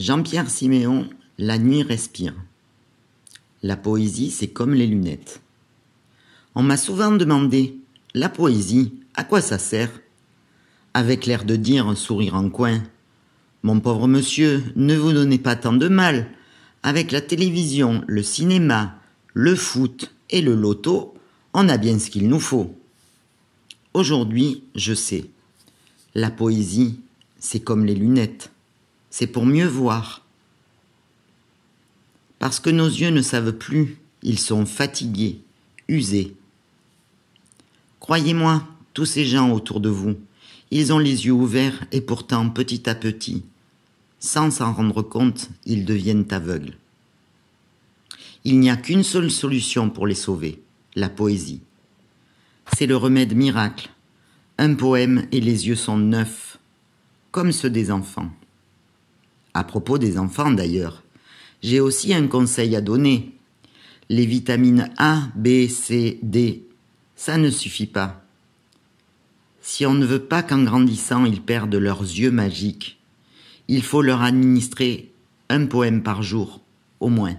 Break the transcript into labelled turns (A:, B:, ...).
A: Jean-Pierre Siméon, La nuit respire. La poésie, c'est comme les lunettes. On m'a souvent demandé, la poésie, à quoi ça sert? Avec l'air de dire, un sourire en coin, mon pauvre monsieur, ne vous donnez pas tant de mal. Avec la télévision, le cinéma, le foot et le loto, on a bien ce qu'il nous faut. Aujourd'hui, je sais. La poésie, c'est comme les lunettes. C'est pour mieux voir. Parce que nos yeux ne savent plus, ils sont fatigués, usés. Croyez-moi, tous ces gens autour de vous, ils ont les yeux ouverts et pourtant, petit à petit, sans s'en rendre compte, ils deviennent aveugles. Il n'y a qu'une seule solution pour les sauver, la poésie. C'est le remède miracle. Un poème et les yeux sont neufs, comme ceux des enfants. À propos des enfants d'ailleurs, j'ai aussi un conseil à donner. Les vitamines A, B, C, D, ça ne suffit pas. Si on ne veut pas qu'en grandissant ils perdent leurs yeux magiques, il faut leur administrer un poème par jour, au moins.